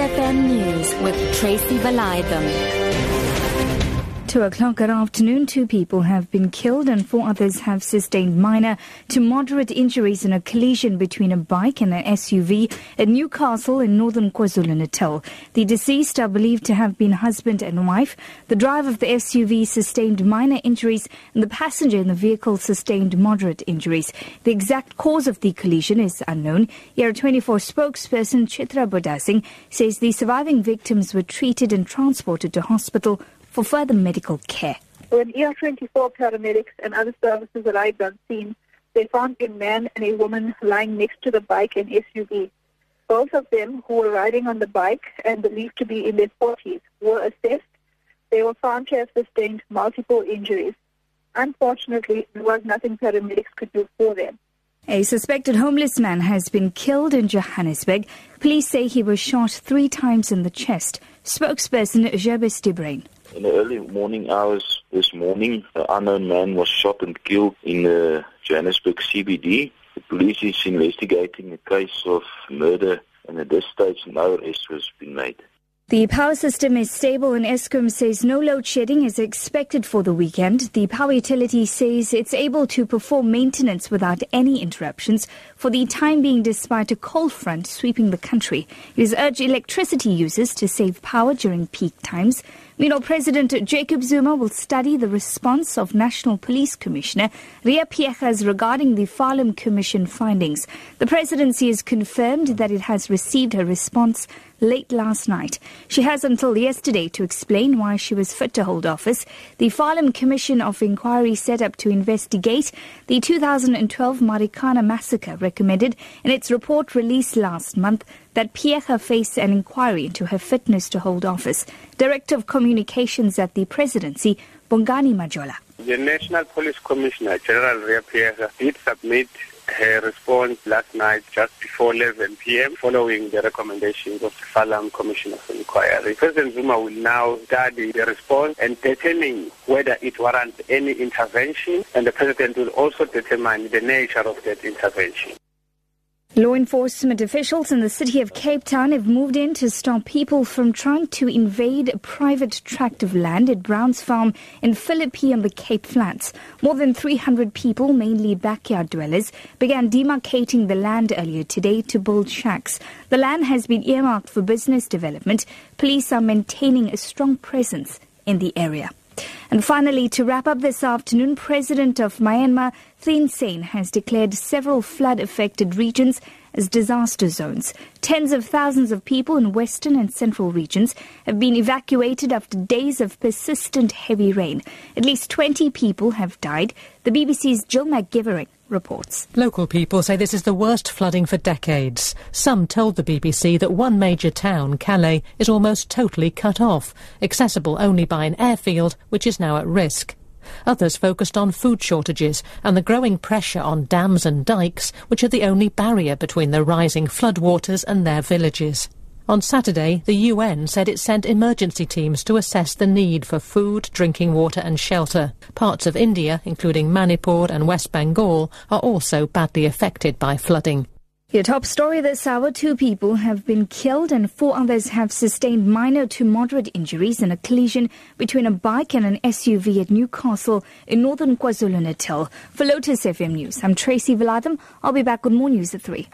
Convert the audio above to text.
SFM News with Tracy Valiathan. 2 o'clock at afternoon, two people have been killed and four others have sustained minor to moderate injuries in a collision between a bike and an SUV at Newcastle in northern KwaZulu-Natal. The deceased are believed to have been husband and wife. The driver of the SUV sustained minor injuries and the passenger in the vehicle sustained moderate injuries. The exact cause of the collision is unknown. ER24 spokesperson Chitra Bodasingh says the surviving victims were treated and transported to hospital for further medical care. When ER24 paramedics and other services arrived on scene, they found a man and a woman lying next to the bike and SUV. Both of them, who were riding on the bike and believed to be in their 40s, were assessed. They were found to have sustained multiple injuries. Unfortunately, there was nothing paramedics could do for them. A suspected homeless man has been killed in Johannesburg. Police say he was shot three times in the chest. Spokesperson Jabez Brain. In the early morning hours this morning, an unknown man was shot and killed in the Johannesburg CBD. The police is investigating a case of murder and at this stage no arrest has been made. The power system is stable and Eskom says no load shedding is expected for the weekend. The power utility says it's able to perform maintenance without any interruptions for the time being despite a cold front sweeping the country. It has urged electricity users to save power during peak times. Meanwhile, President Jacob Zuma will study the response of National Police Commissioner Riah Phiyega regarding the Farlam Commission findings. The presidency has confirmed that it has received her response late last night. She has until yesterday to explain why she was fit to hold office. The Farlam Commission of Inquiry set up to investigate the 2012 Marikana massacre recommended in its report released last month that Phiyega face an inquiry into her fitness to hold office. Director of Communications at the Presidency, Bongani Majola. The National Police Commissioner, General Riah Phiyega, did submit her response last night just before 11 p.m. following the recommendations of the Farlam Commission of Inquiry. President Zuma will now study the response and determine whether it warrants any intervention and the President will also determine the nature of that intervention. Law enforcement officials in the city of Cape Town have moved in to stop people from trying to invade a private tract of land at Brown's Farm in Philippi on the Cape Flats. More than 300 people, mainly backyard dwellers, began demarcating the land earlier today to build shacks. The land has been earmarked for business development. Police are maintaining a strong presence in the area. And finally, to wrap up this afternoon, President of Myanmar, Thein Sein, has declared several flood-affected regions as disaster zones. Tens of thousands of people in western and central regions have been evacuated after days of persistent heavy rain. At least 20 people have died. The BBC's Jill McGivering reports. Local people say this is the worst flooding for decades. Some told the BBC that one major town, Kalay, is almost totally cut off, accessible only by an airfield which is now at risk. Others focused on food shortages and the growing pressure on dams and dikes, which are the only barrier between the rising floodwaters and their villages. On Saturday, the UN said it sent emergency teams to assess the need for food, drinking water and shelter. Parts of India, including Manipur and West Bengal, are also badly affected by flooding. Your top story this hour two people have been killed and four others have sustained minor to moderate injuries in a collision between a bike and an SUV at Newcastle in northern KwaZulu Natal. For Lotus FM News, I'm Tracy Valaydham. I'll be back with more news at 3.